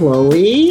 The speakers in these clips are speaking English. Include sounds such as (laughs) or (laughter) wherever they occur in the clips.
Chloe.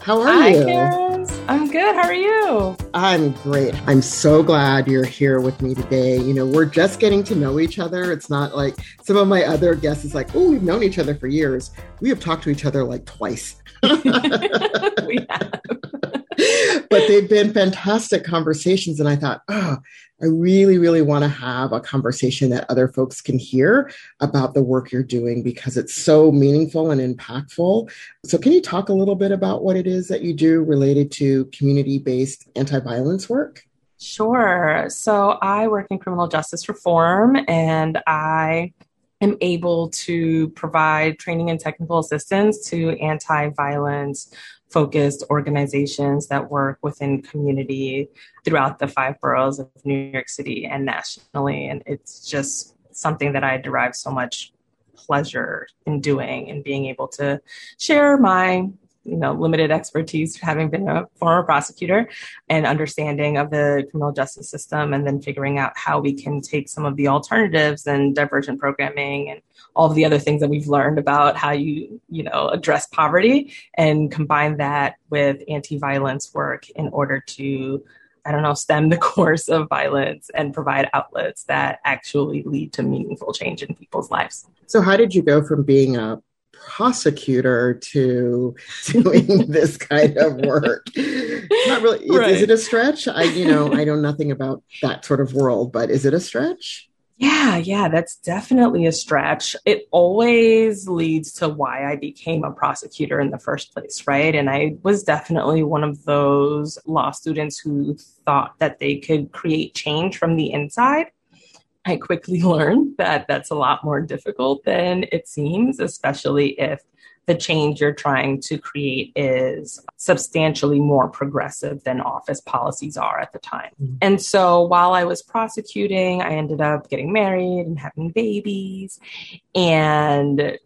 How are Hi, you? Karis. I'm good. How are you? I'm great. I'm so glad you're here with me today. You know, we're just getting to know each other. It's not like some of my other guests is like, oh, we've known each other for years. We have talked to each other like twice. (laughs) we (laughs) have. But they've been fantastic conversations. And I thought, oh, I really, really want to have a conversation that other folks can hear about the work you're doing because it's so meaningful and impactful. So, can you talk a little bit about what it is that you do related to community based anti violence work? Sure. So, I work in criminal justice reform and I am able to provide training and technical assistance to anti violence focused organizations that work within community throughout the five boroughs of New York City and nationally. And it's just something that I derive so much pleasure in doing and being able to share my you know limited expertise having been a former prosecutor and understanding of the criminal justice system and then figuring out how we can take some of the alternatives and divergent programming and all of the other things that we've learned about how you you know address poverty and combine that with anti-violence work in order to I don't know, stem the (laughs) course of violence and provide outlets that actually lead to meaningful change in people's lives. So, how did you go from being a prosecutor to (laughs) doing this kind of work? Not really. Right. Is, is, it a stretch? I, you know, I know nothing about that sort of world, but is it a stretch? Yeah, yeah, that's definitely a stretch. It always leads to why I became a prosecutor in the first place, right? And I was definitely one of those law students who thought that they could create change from the inside. I quickly (laughs) learned that that's a lot more difficult than it seems, especially if the change you're trying to create is substantially more progressive than office policies are at the time. Mm-hmm. And so while I was prosecuting, I ended up getting married and having babies and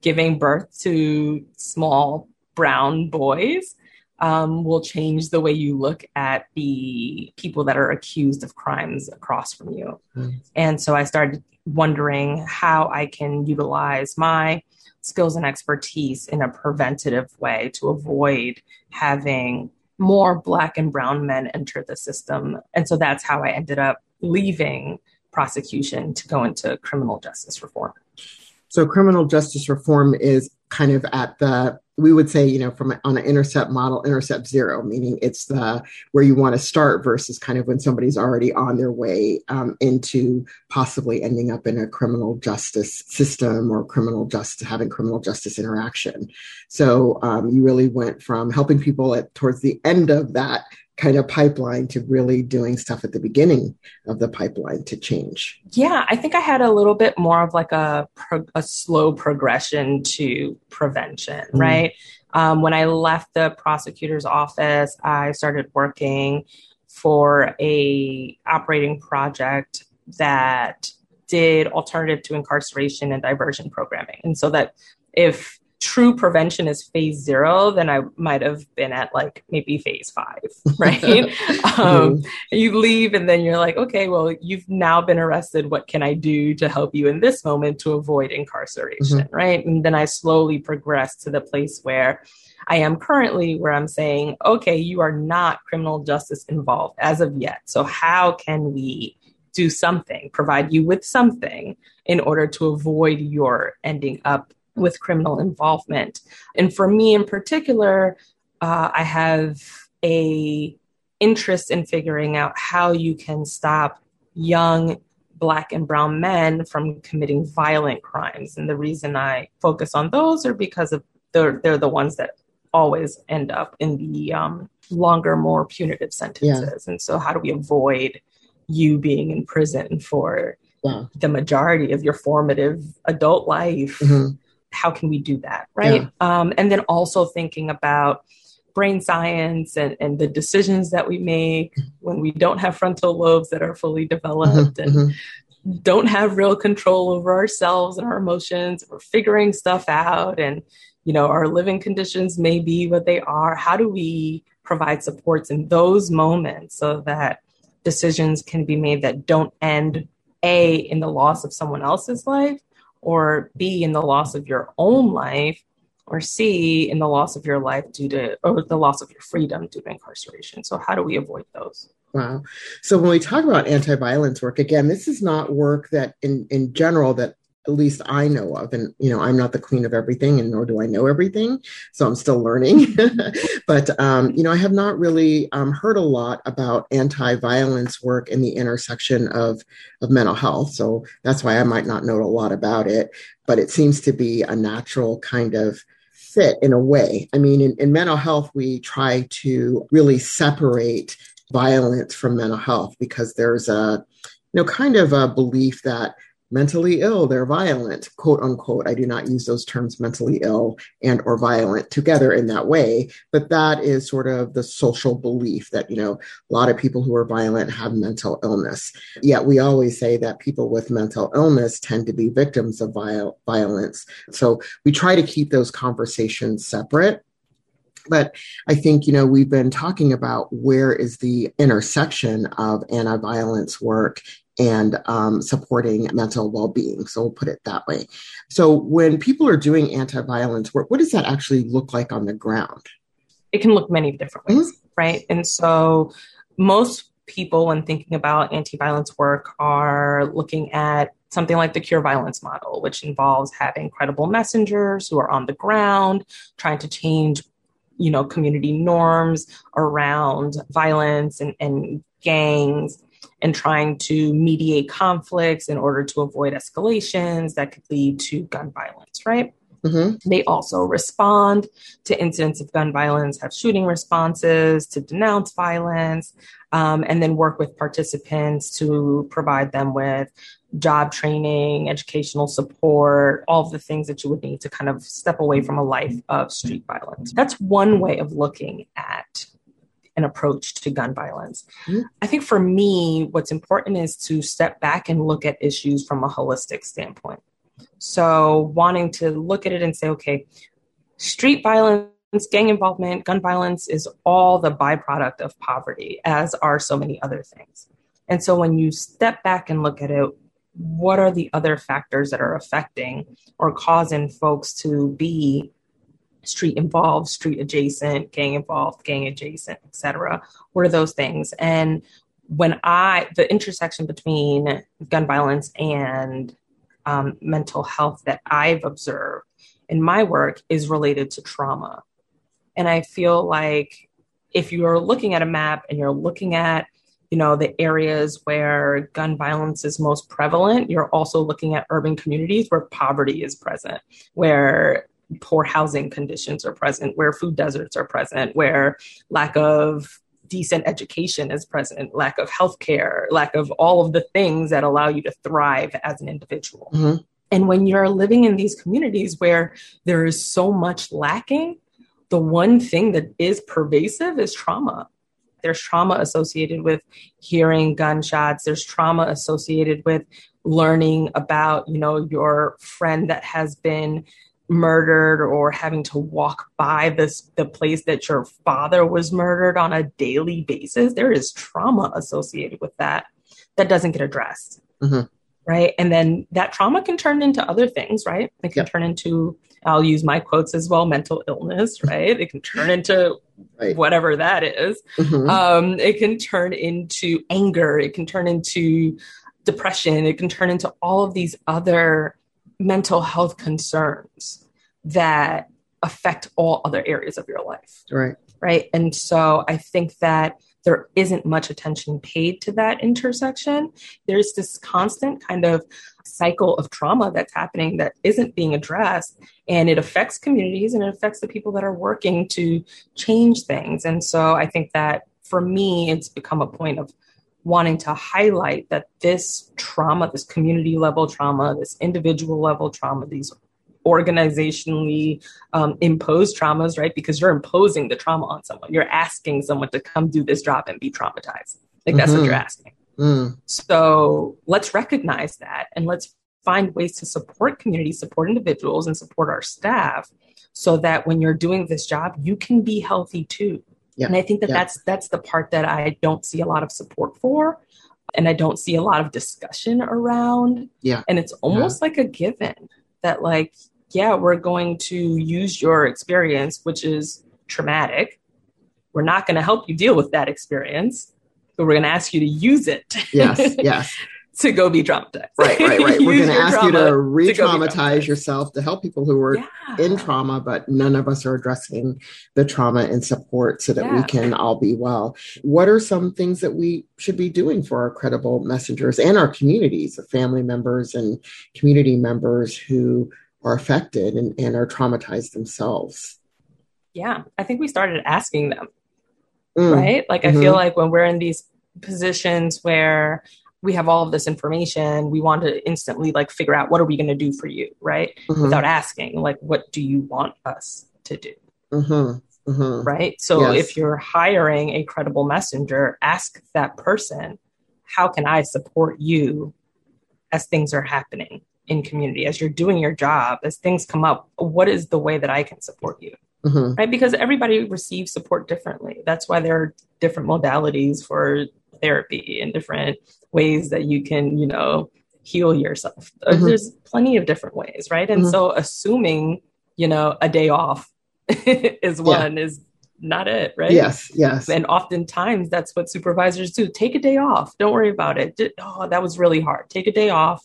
giving birth to small brown boys. Um, will change the way you look at the people that are accused of crimes across from you. Mm. And so I started wondering how I can utilize my skills and expertise in a preventative way to avoid having more black and brown men enter the system. And so that's how I ended up leaving prosecution to go into criminal justice reform. So criminal justice reform is kind of at the we would say you know from on an intercept model intercept zero meaning it's the where you want to start versus kind of when somebody's already on their way um, into possibly ending up in a criminal justice system or criminal justice having criminal justice interaction. So um, you really went from helping people at towards the end of that kind of pipeline to really doing stuff at the beginning of the pipeline to change? Yeah, I think I had a little bit more of like a pro- a slow progression to prevention, mm right? Um, when I left the prosecutor's office, I started working for a operating project that did alternative to incarceration and diversion programming. And so that if true prevention is phase zero, then I might have been at like maybe phase five, (laughs) right? (laughs) um, you leave and then you're like, okay, well, you've now been arrested. What can I do to help you in this moment to avoid incarceration, mm-hmm. right? And then I slowly progress to the place where I am currently, where I'm saying, okay, you are not criminal justice involved as of yet. So, how can we? Do something, provide you with something in order to avoid your ending up with criminal involvement. And for me in particular, uh, I have a interest in figuring out how you can stop young black and brown men from committing violent crimes. And the reason I focus on those are because of they're, they're the ones that always end up in the um, longer, more punitive sentences. Yeah. And so, how do we avoid you being in prison for yeah. the majority of your formative adult life? Mm-hmm how can we do that right yeah. um, and then also thinking about brain science and, and the decisions that we make when we don't have frontal lobes that are fully developed mm-hmm, and mm-hmm. don't have real control over ourselves and our emotions we're figuring stuff out and you know our living conditions may be what they are how do we provide supports in those moments so that decisions can be made that don't end a in the loss of someone else's life or B, in the loss of your own life, or C, in the loss of your life due to, or the loss of your freedom due to incarceration. So, how do we avoid those? Wow. So when we talk about anti-violence work, again, this is not work that in, in general that at least I know of. And, you know, I'm not the queen of everything and nor do I know everything. So I'm still learning. (laughs) but, um, you know, I have not really um, heard a lot about anti violence work in the intersection of, of mental health. So that's why I might not know a lot about it. But it seems to be a natural kind of fit in a way. I mean, in, in mental health, we try to really separate violence from mental health because there's a, you know, kind of a belief that mentally ill they're violent quote unquote. I do not use those terms mentally ill and or violent together in that way but that is sort of the social belief that you know a lot of people who are violent have mental illness. Yet we always say that people with mental illness tend to be victims of viol- violence. So we try to keep those conversations separate. But I think, you know, we've been talking about where is the intersection of anti violence work and um, supporting mental well being. So we'll put it that way. So when people are doing anti violence work, what does that actually look like on the ground? It can look many different ways, mm-hmm. right? And so most people, when thinking about anti violence work, are looking at something like the cure violence model, which involves having credible messengers who are on the ground trying to change you know community norms around violence and, and gangs and trying to mediate conflicts in order to avoid escalations that could lead to gun violence, right? Mm-hmm. They also respond to incidents of gun violence, have shooting responses to denounce violence, um, and then work with participants to provide them with job training, educational support, all of the things that you would need to kind of step away from a life of street violence. That's one way of looking at an approach to gun violence. Mm-hmm. I think for me, what's important is to step back and look at issues from a holistic standpoint. So, wanting to look at it and say, okay, street violence, gang involvement, gun violence is all the byproduct of poverty, as are so many other things. And so, when you step back and look at it, what are the other factors that are affecting or causing folks to be street involved, street adjacent, gang involved, gang adjacent, etc. What are those things? And when I, the intersection between gun violence and um, mental health that I've observed in my work is related to trauma. And I feel like if you're looking at a map and you're looking at you know the areas where gun violence is most prevalent you're also looking at urban communities where poverty is present where poor housing conditions are present, where food deserts are present, where lack of decent education is present, lack of healthcare, lack of all of the things that allow you to thrive as an individual. Mm-hmm. And when you're living in these communities where there is so much lacking, the one thing that is pervasive is trauma. There's trauma associated with hearing gunshots. There's trauma associated with learning about, you know, your friend that has been murdered or having to walk by this the place that your father was murdered on a daily basis there is trauma associated with that that doesn't get addressed mm-hmm. right and then that trauma can turn into other things right it can yep. turn into i'll use my quotes as well mental illness (laughs) right it can turn into right. whatever that is. Mm-hmm. Um, it can turn into anger it can turn into depression it can turn into all of these other mental health concerns that affect all other areas of your life. Right. Right. And so I think that there isn't much attention paid to that intersection. There's this constant kind of cycle of trauma that's happening that isn't being addressed. And it affects communities and it affects the people that are working to change things. And so I think that for me, it's become a point of wanting to highlight that this trauma, this community level trauma, this individual level trauma, these organizationally um, imposed traumas, right? Because you're imposing the trauma on someone. You're asking someone to come do this job and be traumatized. Like that's mm-hmm. what you're asking. Mm. So let's recognize that and let's find ways to support communities, support individuals, and support our staff so that when you're doing this job, you can be healthy too. Yeah. And I think that yeah. that's that's the part that I don't see a lot of support for and I don't see a lot of discussion around. Yeah. And it's mm-hmm. almost yeah. like a given that like yeah, we're going to use your experience, which is traumatic. We're not going to help you deal with that experience, but we're going to ask you to use it. Yes, (laughs) yes. To go be traumatized. Right, right, right. (laughs) We're going to ask you to re traumatize yourself to help people who are yeah. in trauma, but none of us are addressing the trauma and support so that yeah. we can all be well. What are some things that we should be doing for our credible messengers and our communities of family members and community members who are affected and, and are traumatized themselves? Yeah, I think we started asking them, mm. right? Like, mm-hmm. I feel like when we're in these positions where we have all of this information we want to instantly like figure out what are we going to do for you right mm-hmm. without asking like what do you want us to do mm-hmm. Mm-hmm. right so yes. if you're hiring a credible messenger ask that person how can i support you as things are happening in community as you're doing your job as things come up what is the way that i can support you mm-hmm. right because everybody receives support differently that's why there are different modalities for therapy and different ways that you can, you know, heal yourself. Uh, mm-hmm. There's plenty of different ways, right? And mm-hmm. so assuming, you know, a day off (laughs) is one yeah. is not it, right? Yes, yes. And oftentimes that's what supervisors do. Take a day off. Don't worry about it. Oh, that was really hard. Take a day off.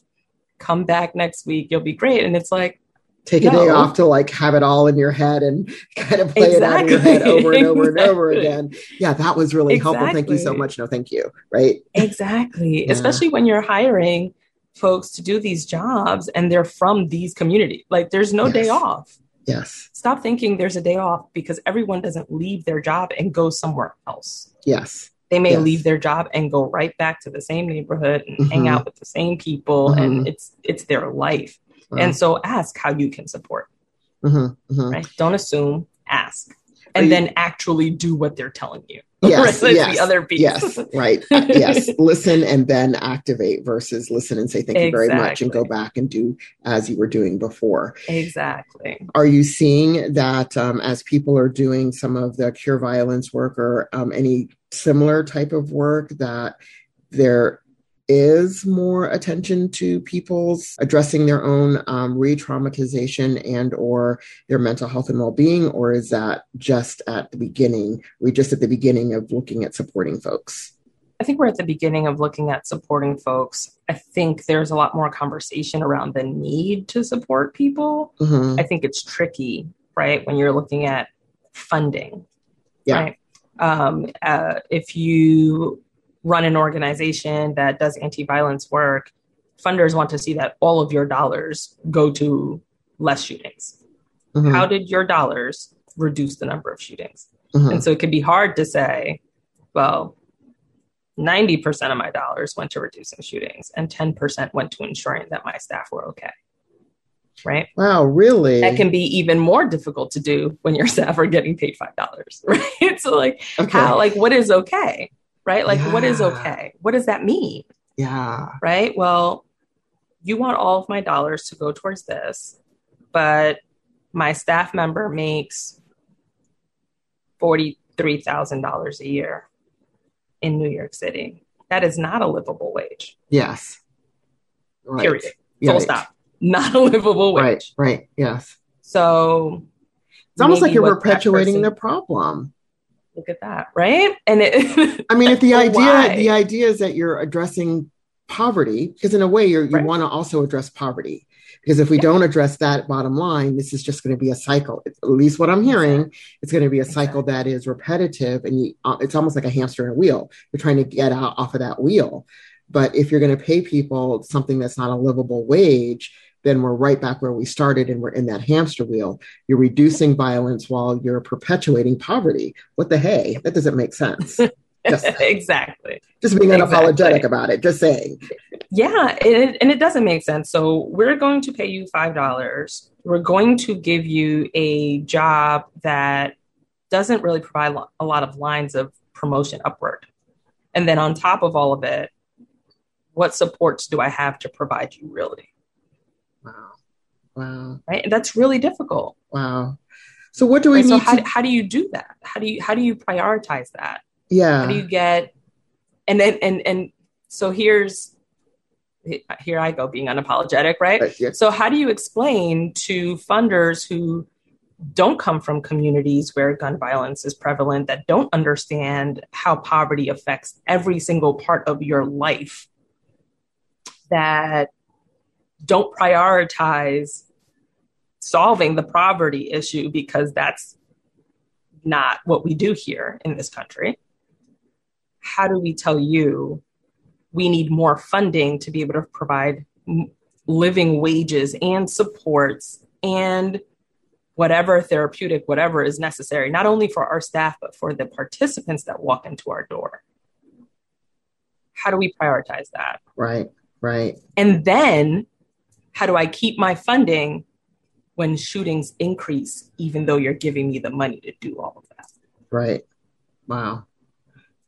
Come back next week. You'll be great. And it's like, take a no. day off to like have it all in your head and (laughs) kind of play exactly. it out of your head over and over (laughs) exactly. and over again. Yeah, that was really exactly. helpful. Thank you so much. No, thank you. Right. Exactly. Yeah. Especially when you're hiring folks to do these jobs and they're from these communities. Like there's no yes. day off. Yes. Stop thinking there's a day off because everyone doesn't leave their job and go somewhere else. Yes. They may yes. leave their job and go right back to the same neighborhood and mm-hmm. hang out with the same people mm-hmm. and it's it's their life and so ask how you can support. Mm-hmm, mm-hmm. Right? Don't assume, ask. And you, then actually do what they're telling you. (laughs) Yes, right? yes, the other piece. yes, right. Yes, listen and then activate versus listen and say thank you exactly. very much and go back and do as you were doing before. Exactly. Are you seeing that um, as people are doing some of the cure violence work or um, any similar type of work that they're is more attention to people's addressing their own um, re-traumatization and or their mental health and well-being or is that just at the beginning? We just at the beginning of looking at supporting folks. I think we're at the beginning of looking at supporting folks. I think there's a lot more conversation around the need to support people. Mm-hmm. i think it's tricky right when you're looking at funding yeah. right? Um, uh, if you run an organization that does anti-violence work, funders want to see that all of your dollars go to less shootings. Mm-hmm. How did your dollars reduce the number of shootings? Mm-hmm. And so it can be hard to say, well, 90% of my dollars went to reducing shootings and 10% went to ensuring that my staff were okay. Right? Wow, really? That can be even more difficult to do when your (laughs) staff are getting paid $5, (laughs) right? so like okay. how like what is okay? Right? Like, yeah. what is okay? What does that mean? Yeah. Right. Well, you want all of my dollars to go towards this, but my staff member makes $43,000 a year in New York City. That is not a livable wage. Yes. Right. Period. Full right. stop. Not a livable wage. Right. Right. Yes. So it's almost like you're perpetuating person, the problem look at that right? And it (laughs) i mean if the idea why? the idea is that you're addressing poverty because in a way you right. want to also address poverty. Because if we yeah. don't address that bottom line this is just going to be a cycle. At least what i'm hearing it's going to be a cycle that is repetitive and you, uh, it's almost like a hamster in a wheel. You're trying to get out off of that wheel. But if you're going to pay people something that's not a livable wage then we're right back where we started and we're in that hamster wheel. You're reducing violence while you're perpetuating poverty. What the hey? That doesn't make sense. (laughs) Just exactly. Just being unapologetic exactly. about it. Just saying. Yeah, it, and it doesn't make sense. So we're going to pay you five dollars. We're going to give you a job that doesn't really provide a lot of lines of promotion upward. And then on top of all of it, what supports do I have to provide you really? Wow. Wow. Right. And that's really difficult. Wow. So what do we right? need? So how, to... how do you do that? How do you how do you prioritize that? Yeah. How do you get and then and and so here's here I go being unapologetic, right? right yeah. So, how do you explain to funders who don't come from communities where gun violence is prevalent, that don't understand how poverty affects every single part of your life, that don't prioritize solving the poverty issue because that's not what we do here in this country. How do we tell you we need more funding to be able to provide living wages and supports and whatever therapeutic, whatever is necessary, not only for our staff, but for the participants that walk into our door? How do we prioritize that? Right, right. And then how do I keep my funding when shootings increase, even though you're giving me the money to do all of that? Right. Wow.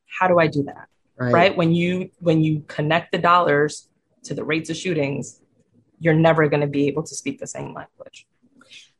How do I do that? Right. right? When you when you connect the dollars to the rates of shootings, you're never going to be able to speak the same language.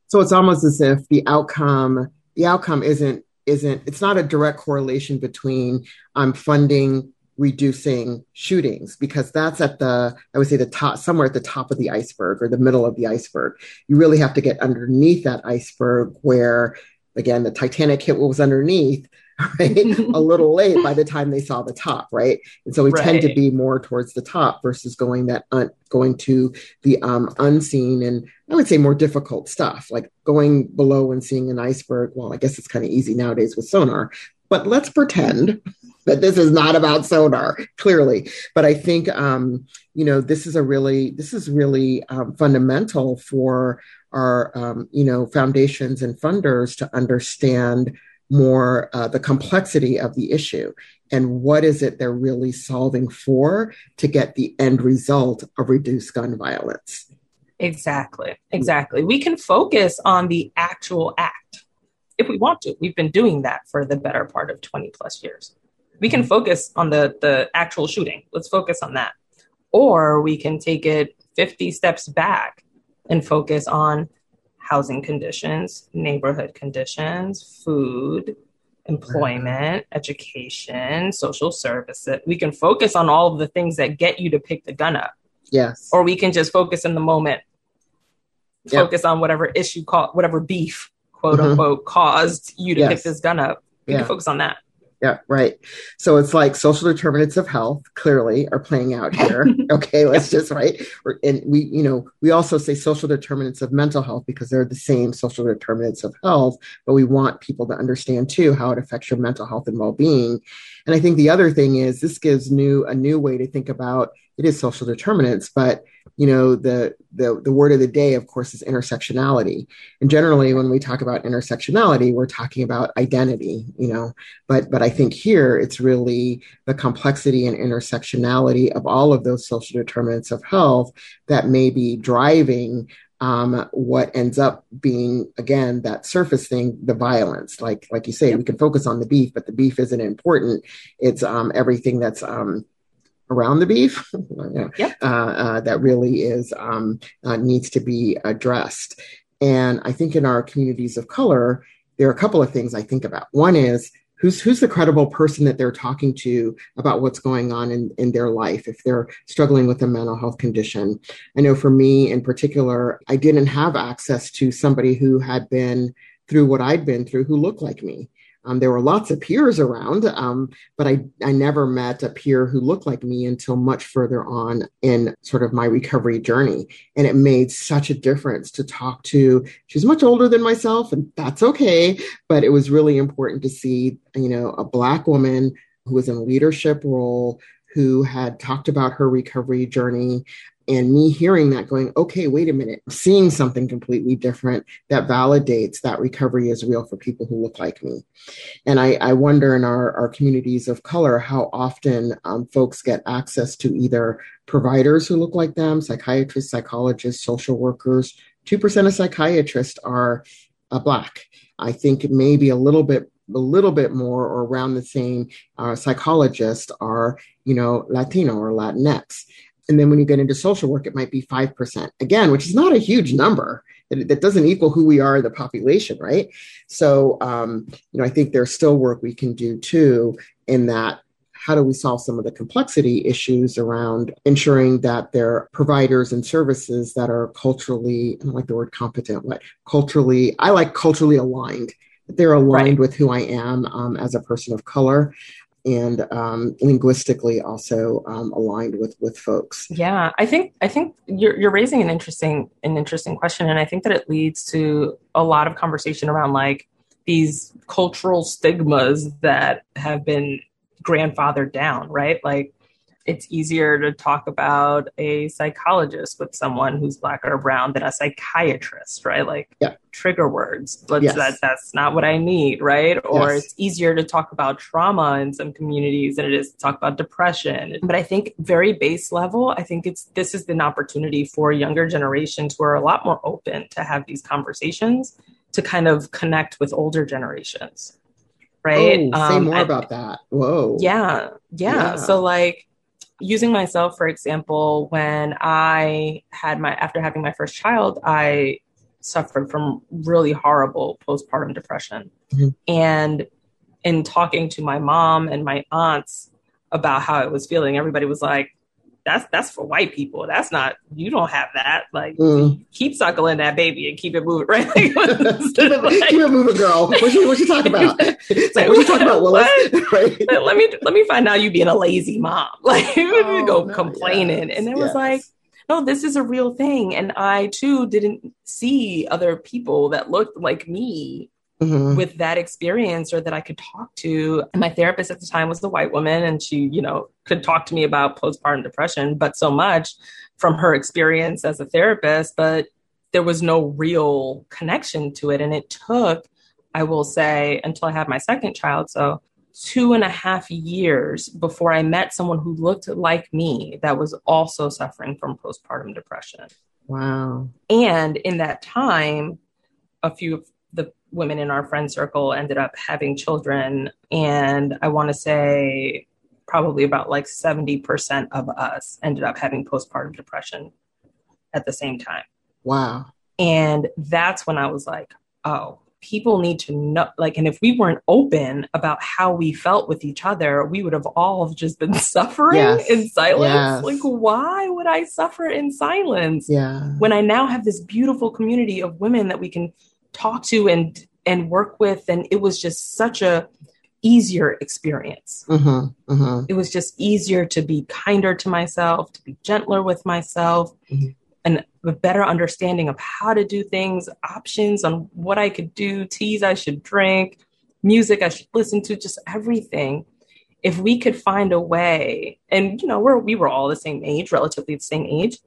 So it's almost as if the outcome the outcome isn't isn't it's not a direct correlation between I'm um, funding reducing shootings because that's at the i would say the top somewhere at the top of the iceberg or the middle of the iceberg. You really have to get underneath that iceberg where again the titanic hit what was underneath (laughs) right a little (laughs) late by the time they saw the top right? And so we right. tend to be more towards the top versus going that un- going to the um, unseen and i would say more difficult stuff like going below and seeing an iceberg. Well i guess it's kind of easy nowadays with sonar but let's pretend that this is not about sonar (laughs) clearly but i think um, you know this is a really this is really um, fundamental for our um, you know foundations and funders to understand more uh, the complexity of the issue and what is it they're really solving for to get the end result of reduced gun violence. Exactly, exactly. We can focus on the actual act if we want to. We've been doing that for the better part of 20 plus years. We can focus on the, the actual shooting. Let's focus on that. Or we can take it 50 steps back and focus on housing conditions, neighborhood conditions, food, employment, education, social services. We can focus on all of the things that get you to pick the gun up. Yes. Or we can just focus in the moment, focus yep. on whatever issue, call whatever beef, quote mm-hmm. unquote, caused you to yes. pick this gun up. We yeah. can focus on that. Yeah, right. So it's like social determinants of health clearly are playing out here. (laughs) okay, let's just right. And we, you know, we also say social determinants of mental health because they're the same social determinants of health, but we want people to understand too how it affects your mental health and well-being. And I think the other thing is this gives new a new way to think about it is social determinants, but you know the, the the word of the day of course is intersectionality. And generally when we talk about intersectionality we're talking about identity you know but but i think here it's really the complexity and intersectionality of all of those social determinants of health that may be driving um, what ends up being again that surface thing the violence. Like like you say we can focus on the beef but the beef isn't important. It's um, everything that's um, around the beef (laughs) yep. uh, uh, that really is um, uh, needs to be addressed. And I think in our communities of color, there are a couple of things I think about. One is who's who's the credible person that they're talking to about what's going on in, in their life if they're struggling with a mental health condition. I know for me in particular, I didn't have access to somebody who had been through what I'd been through who looked like me. Um, there were lots of peers around, um, but I, I never met a peer who looked like me until much further on in sort of my recovery journey. And it made such a difference to talk to. She's much older than myself, and that's okay. But it was really important to see, you know, a Black woman who was in a leadership role who had talked about her recovery journey and me hearing that going okay wait a minute seeing something completely different that validates that recovery is real for people who look like me. And i, I wonder in our, our communities of color how often um, folks get access to either providers who look like them psychiatrists psychologists social workers. 2% of psychiatrists are uh, black. I think maybe a little bit a little bit more or around the same uh, psychologists are you know latino or latinx and then when you get into social work, it might be 5%, again, which is not a huge number. That, that doesn't equal who we are, in the population, right? So, um, you know, I think there's still work we can do too in that how do we solve some of the complexity issues around ensuring that they're providers and services that are culturally, I don't like the word competent, what culturally, I like culturally aligned. That they're aligned right. with who I am um, as a person of color and um, linguistically also um, aligned with with folks. Yeah, I think I think you're you're raising an interesting an interesting question, and I think that it leads to a lot of conversation around like these cultural stigmas that have been grandfathered down, right? Like it's easier to talk about a psychologist with someone who's black or brown than a psychiatrist, right? Like yeah. trigger words, but yes. that, that's not what I need, right? Or yes. it's easier to talk about trauma in some communities than it is to talk about depression. But I think very base level, I think it's this is an opportunity for younger generations who are a lot more open to have these conversations to kind of connect with older generations. Right. Oh, say um, more about that. Whoa. Yeah, yeah. Yeah. So like using myself for example when i had my after having my first child i suffered from really horrible postpartum depression mm-hmm. and in talking to my mom and my aunts about how i was feeling everybody was like that's that's for white people. That's not you don't have that. Like mm. keep suckling that baby and keep it moving, (laughs) right? Like, keep, it, like, keep, it, moving, girl. What you what you talking about? (laughs) It's like, what you talking about, Willis? (laughs) right? Let me let me find out you being a lazy mom. Like oh, go no, complaining. Yes, and it was like, no, this is a real thing. And I too didn't see other people that looked like me mm-hmm. with that experience or that I could talk to. And my therapist at the time was a white woman and she, you know, could talk to me about postpartum depression, but so much from her experience as a therapist, but there was no real connection to it. And it took, I will say, until I had my second child. So two and a half years before I met someone who looked like me that was also suffering from postpartum depression. Wow. And in that time, a few women in our friend circle ended up having children. And I want to say probably about like 70% of us ended up having postpartum depression at the same time. Wow. And that's when I was like, oh, people need to know like and if we weren't open about how we felt with each other we would have all (laughs) just been suffering yes. in silence yes. like why would i suffer in silence yeah when i now have this beautiful community of women that we can talk to and and work with and it was just such a easier experience mm-hmm, mm-hmm. it was just easier to be kinder to myself to be gentler with myself mm-hmm. and a better understanding of how to do things options on what i could do teas i should drink music i should listen to just everything if we could find a way and you know we're we were all the same age relatively the same age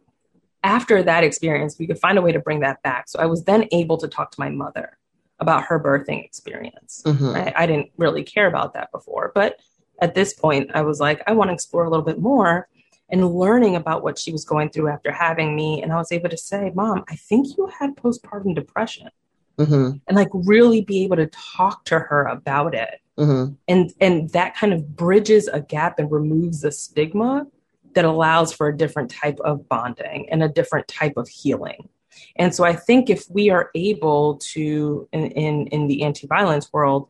after that experience, we could find a way to bring that back. So I was then able to talk to my mother about her birthing experience. Mm-hmm. Right? I didn't really care about that before, but at this point, I was like, I want to explore a little bit more and learning about what she was going through after having me. And I was able to say, Mom, I think you had postpartum depression. Mm-hmm. And like really be able to talk to her about it. Mm-hmm. And and that kind of bridges a gap and removes the stigma that allows for a different type of bonding and a different type of healing. And so I think if we are able to, in, in, in the anti violence world,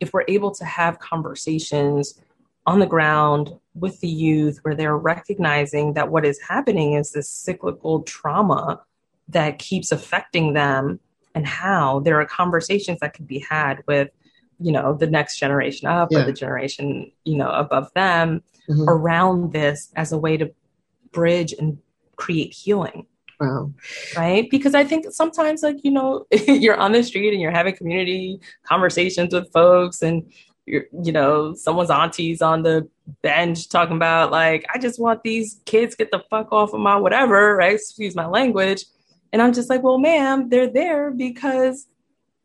if we're able to have conversations on the ground with the youth where they're recognizing that what is happening is this cyclical trauma that keeps affecting them and how there are conversations that could be had with you know the next generation up yeah. or the generation you know above them mm-hmm. around this as a way to bridge and create healing. Wow. Right? Because I think sometimes, like, you know, (laughs) you're on the street and you're having community conversations with folks, and you're, you know, someone's auntie's on the bench talking about, like, I just want these kids get the fuck off of my whatever, right? Excuse my language. And I'm just like, well, ma'am, they're there because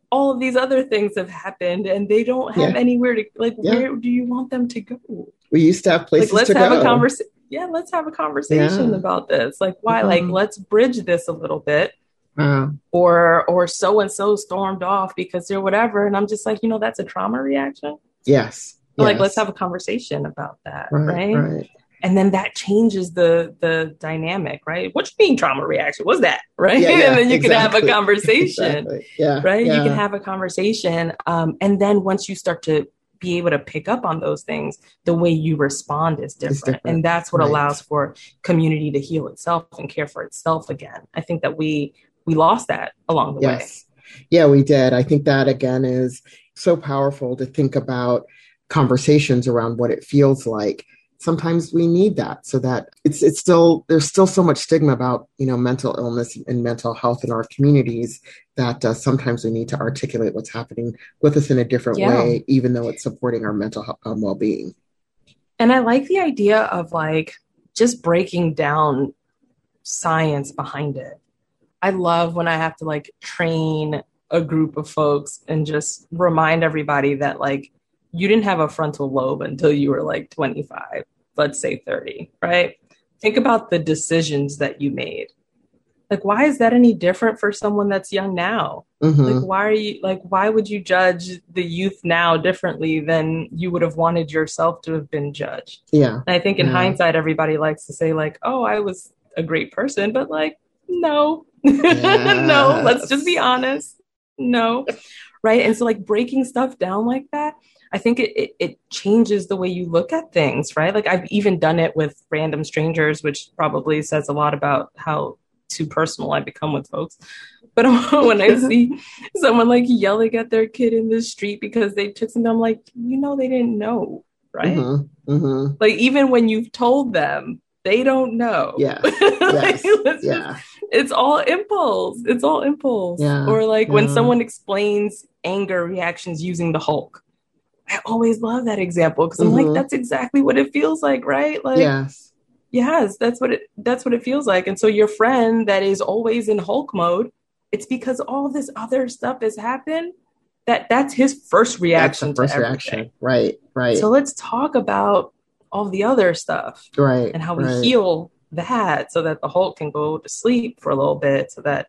all of these other things have happened and they don't have yeah. anywhere to like yeah. where do you want them to go we used to have places like, let's to have go. a conversation yeah let's have a conversation yeah. about this like why mm-hmm. like let's bridge this a little bit uh, or or so and so stormed off because they're whatever and i'm just like you know that's a trauma reaction yes, like yes. let's have a conversation about that right, right? right and then that changes the the dynamic right what you mean trauma reaction what's that right yeah, yeah, (laughs) and then you exactly. can have a (laughs) conversation exactly. yeah right yeah. you can have a conversation um, and then once you start to be able to pick up on those things, the way you respond is different. different. And that's what right. allows for community to heal itself and care for itself again. I think that we we lost that along the yes. way. Yeah, we did. I think that again is so powerful to think about conversations around what it feels like sometimes we need that so that it's it's still there's still so much stigma about you know mental illness and mental health in our communities that uh, sometimes we need to articulate what's happening with us in a different yeah. way even though it's supporting our mental health, um, well-being and i like the idea of like just breaking down science behind it i love when i have to like train a group of folks and just remind everybody that like you didn't have a frontal lobe until you were like 25, let's say 30, right? Think about the decisions that you made. Like, why is that any different for someone that's young now? Mm-hmm. Like, why are you like, why would you judge the youth now differently than you would have wanted yourself to have been judged? Yeah. And I think in yeah. hindsight, everybody likes to say, like, oh, I was a great person, but like, no, yes. (laughs) no, let's just be honest. No. right. And so, like, breaking stuff down like that, I think it, it, it, changes the way you look at things, right? Like I've even done it with random strangers, which probably says a lot about how too personal I become with folks. But (laughs) when I see someone like yelling at their kid in the street because they took something, I'm like, you know, they didn't know, right? Mm-hmm, mm-hmm. Like even when you've told them, they don't know. Yeah. (laughs) like, yes. (laughs) yeah. Just, it's all impulse. It's all impulse. Yeah. Or like yeah. when someone explains anger reactions using the Hulk I always love that example because I'm mm-hmm. like, that's exactly what it feels like, right? Like, yes, yes, that's what it that's what it feels like. And so your friend that is always in Hulk mode, it's because all this other stuff has happened. That that's his first reaction. first reaction, right? Right. So let's talk about all the other stuff, right? And how we right. heal that so that the Hulk can go to sleep for a little bit, so that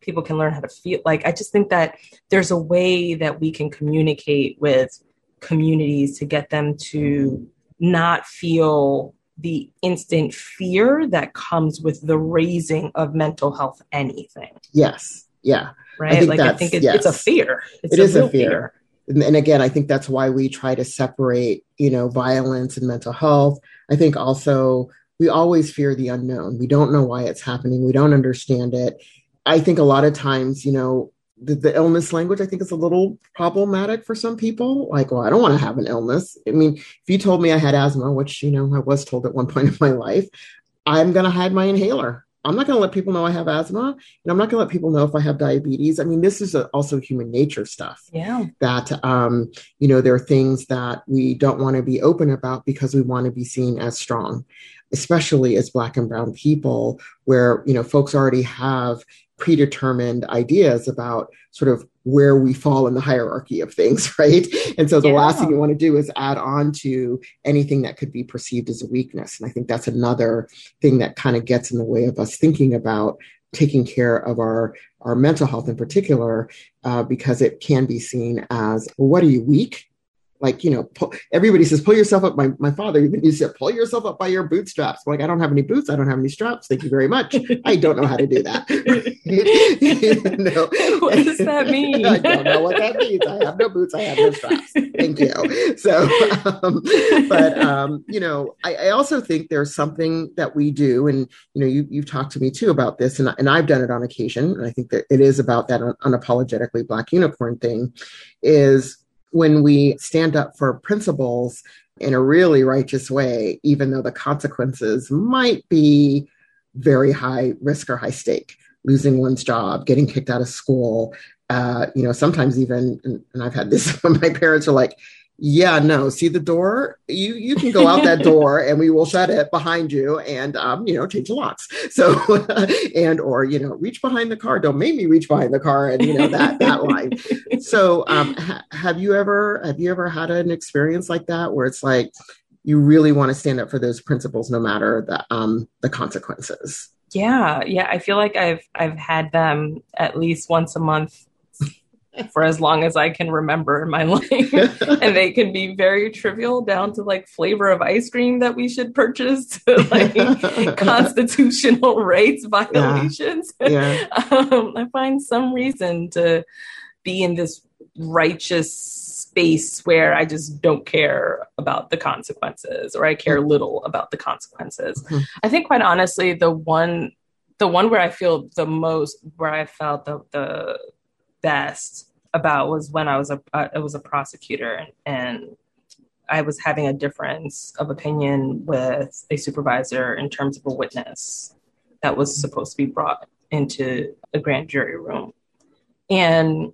people can learn how to feel. Like I just think that there's a way that we can communicate with communities to get them to not feel the instant fear that comes with the raising of mental health anything. Yes. Yeah. Right. I like I think it's, yes. it's a fear. It's it a is a fear. fear. And, and again, I think that's why we try to separate, you know, violence and mental health. I think also we always fear the unknown. We don't know why it's happening. We don't understand it. I think a lot of times, you know, the, the, illness language I think is a little problematic for some people. Like, well, I don't want to have an illness. I mean, if you told me I had asthma, which you know I was told at one (laughs) point in my life, I'm going to hide my inhaler. I'm not going to let people know I have asthma, and I'm not going to let people know if I have diabetes. I mean, this is a, also human nature stuff. Yeah. That um, you know, there are things that we don't want to be open about because we want to be seen as strong especially as black and brown people where you know folks already have predetermined ideas about sort of where we fall in the hierarchy of things, (laughs) right? And so the yeah. last thing you want to do is add on to anything that could be perceived as a weakness. And I think that's another thing that kind of gets in the way of us thinking about taking care of our our mental health in particular, uh, because it can be seen as, well, what are you weak? Like you know pull, everybody says pull yourself up. My, my father even used to pull yourself up by your bootstraps. Like i don't have any boots. I don't have any straps. Thank you very much. I don't know how to do that. (laughs) No. (laughs) what does that (laughs) mean? i don't know what that means. I have no boots. I have no straps. Thank you. So um, but um, you know I, I, also think there's something that we do and you know you, you've talked to me too about this and, and i've done it on occasion and i think that it is about that unapologetically black unicorn thing is when we stand up for principles in a really righteous way, even though the consequences might be very high risk or high stake, losing one's job, getting kicked out of school, uh, you know, sometimes even, and, and I've had this when (laughs) my parents are like, yeah no see the door? You you can go out that (laughs) door and we will shut it behind you and um you know change the locks. (laughs) So (laughs) and or you know reach behind the car. Don't make me reach behind the car and you know that that line. So um ha- have you ever have you ever had an experience like that where it's like you really want to stand up for those principles no matter the um the consequences? Yeah yeah i feel like i've i've had them at least once a month for as long as I can remember in my (laughs) life. and they can be very trivial down to like flavor of ice cream that we should purchase to (laughs) like (laughs) constitutional rights violations. Yeah. yeah. Um, I find some reason to be in this righteous space where I just don't care about the consequences or I care little about the consequences. Mm-hmm. I think quite honestly, the one the one where I feel the most where I felt the the best about was when I was a uh, it was a prosecutor and, and I was having a difference of opinion with a supervisor in terms of a witness that was supposed to be brought into a grand jury room. And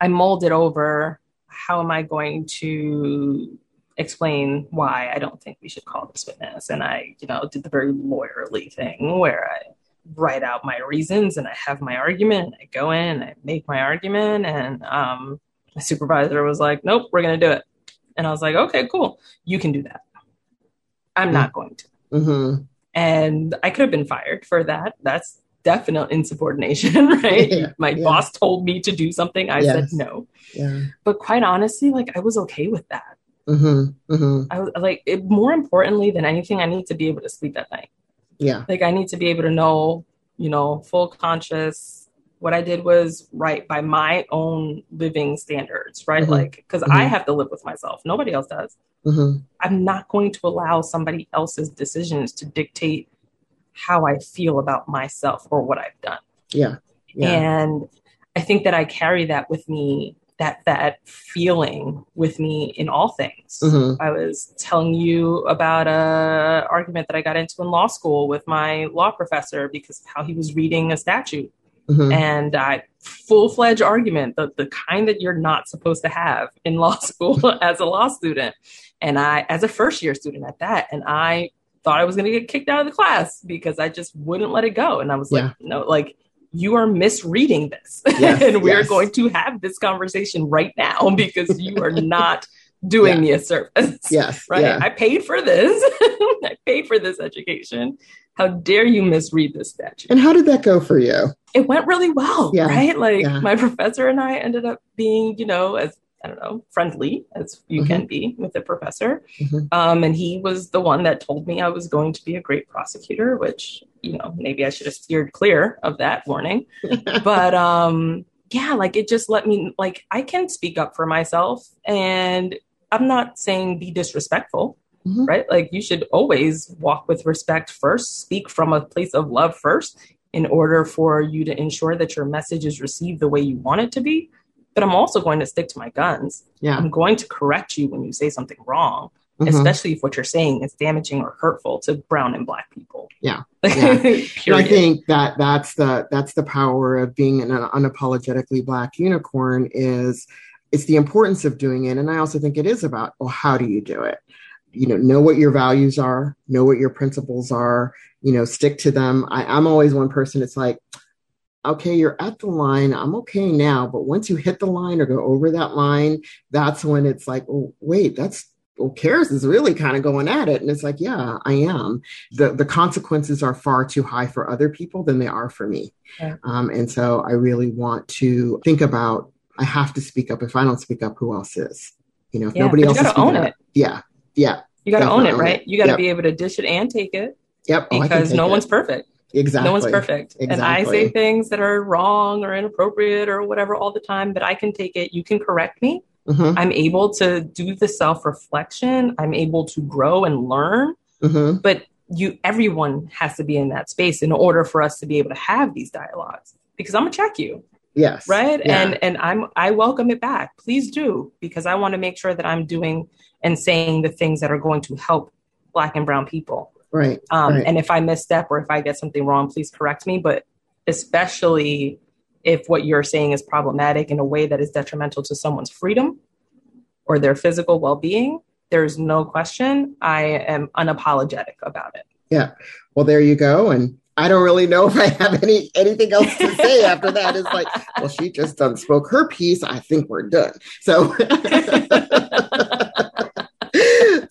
I molded over how am I going to explain why I don't think we should call this witness. And I, you know, did the very lawyerly thing where I write out my reasons and I have my argument I go in I make my argument. And um, my supervisor was like, nope, we're to do it. And I was like, okay, cool. You can do that. I'm mm-hmm. not going to. Mm-hmm. And I could have been fired for that. That's definite insubordination, (laughs) right? Yeah, My yeah. boss told me to do something. I yes. said no. Yeah. But quite honestly, like I was okay with that. Mm-hmm, mm-hmm. I was like, it, more importantly than anything, I need to be able to sleep at night. Yeah. Like I need to be able to know, you know, full conscious. What I did was right by my own living standards, right? Mm-hmm. Like, because I mm-hmm. have to live with myself. Nobody else does. Mm-hmm. I'm not going to allow somebody else's decisions to dictate how I feel about myself or what I've done. Yeah. yeah. And I think that I carry that with me, that that feeling with me in all things. Mm-hmm. I was telling you about a argument that I got into in law school with my law professor because of how he was reading a statute. Mm-hmm. And I full fledged argument, the, the kind that you're not supposed to have in law school (laughs) as a law student. And I, as a first year student at that, and I thought I was going to get kicked out of the class because I just wouldn't let it go. And I was yeah. like, no, like you are misreading this. (laughs) Yes, and we yes. are going to have this conversation right now (laughs) because you are not doing yeah. me a service. Yes. (laughs) Right. Yeah. I paid for this. I paid for this education. How dare you misread this statute? And how did that go for you? It went really well. Yeah. Right. Like my professor and I ended up being, you know, as I don't know, friendly as you mm-hmm. can be with a professor. Mm-hmm. Um, and he was the one that told me I was going to be a great prosecutor, which, you know, maybe I should have steered clear of that warning. (laughs) but um, yeah, like it just let me, like, I can speak up for myself. And I'm not saying be disrespectful. Mm-hmm. Right? Like you should always walk with respect first, speak from a place of love first in order for you to ensure that your message is received the way you want it to be but I'm also going to stick to my guns. Yeah. I'm going to correct you when you say something wrong, mm-hmm. especially if what you're saying is damaging or hurtful to brown and black people. Yeah. (laughs) yeah. I think that that's the that's the power of being an unapologetically black unicorn is it's the importance of doing it and I also think it is about well how do you do it? You know, know what your values are, know what your principles are, you know, stick to them. I, I'm always one person, it's like, okay, you're at the line. I'm okay now. But once you hit the line or go over that line, that's when it's like, oh, wait, that's well, Karis is really kind of going at it. And it's like, yeah, I am. The the consequences are far too high for other people than they are for me. Yeah. Um, and so I really want to think about I have to speak up. If I don't speak up, who else is? You know, if yeah, nobody else you gotta own up, it. Yeah. Yeah. You gotta own it, right? It. You gotta yep. be able to dish it and take it. Yep. Oh, because oh, no it. one's perfect. Exactly. No one's perfect. Exactly. And I say things that are wrong or inappropriate or whatever all the time, but I can take it. You can correct me. Mm-hmm. I'm able to do the self reflection. I'm able to grow and learn. Mm-hmm. But you, everyone has to be in that space in order for us to be able to have these dialogues because I'm gonna check you. Yes. Right. Yeah. And, and I'm, I welcome it back. Please do, because I want to make sure that I'm doing and saying the things that are going to help black and brown people. Right, um, right. And if I misstep or if I get something wrong, please correct me. But especially if what you're saying is problematic in a way that is detrimental to someone's freedom or their physical well being, there's no question I am unapologetic about it. Yeah. Well, there you go. And I don't really know if I have any anything else to say after that. It's like, well, she just done spoke her piece. I think we're done. So (laughs)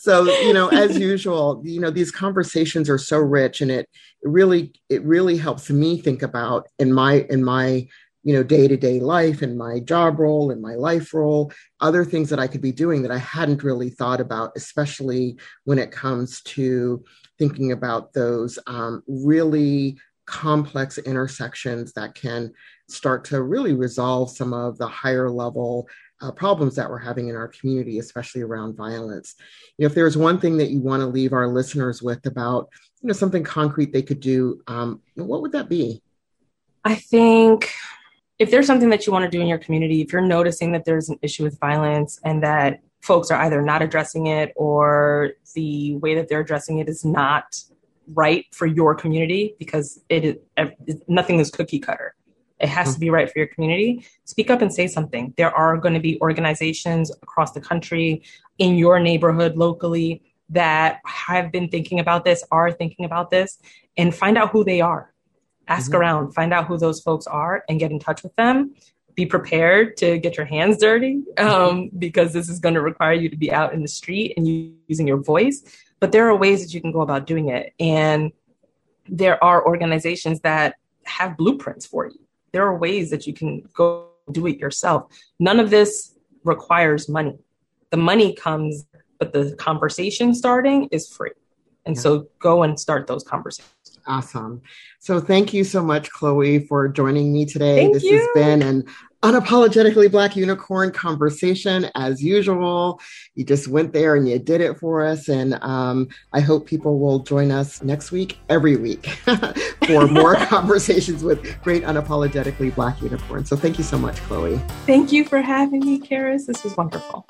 so you know as (laughs) usual you know these conversations are so rich and it, really it really helps me think about in my in my you know day-to-day life and my job role and my life role other things that i could be doing that i hadn't really thought about especially when it comes to thinking about those um, really complex intersections that can start to really resolve some of the higher level uh, problems that we're having in our community, especially around violence. You know, if there's one thing that you want to leave our listeners with about, you know, something concrete they could do, um, what would that be? I think if there's something that you want to do in your community, if you're noticing that there's an issue with violence and that folks are either not addressing it or the way that they're addressing it is not right for your community because it is nothing is cookie cutter it has to be right for your community. Speak up and say something. There are going to be organizations across the country in your neighborhood locally that have been thinking about this are thinking about this and find out who they are. Ask mm-hmm. around. Find out who those folks are and get in touch with them. Be prepared to get your hands dirty um, because this is going to require you to be out in the street and using your voice. But there are ways that you can go about doing it and there are organizations that have blueprints for you there are ways that you can go do it yourself none of this requires money the money comes but the conversation starting is free and yeah. so go and start those conversations Awesome. So thank you so much, Chloe, for joining me today. Thank this you. has been an unapologetically black unicorn conversation as usual. You just went there and you did it for us. And um, I hope people will join us next week, every week, (laughs) for more (laughs) conversations with great unapologetically black unicorns. So thank you so much, Chloe. Thank you for having me, Karis. This was wonderful.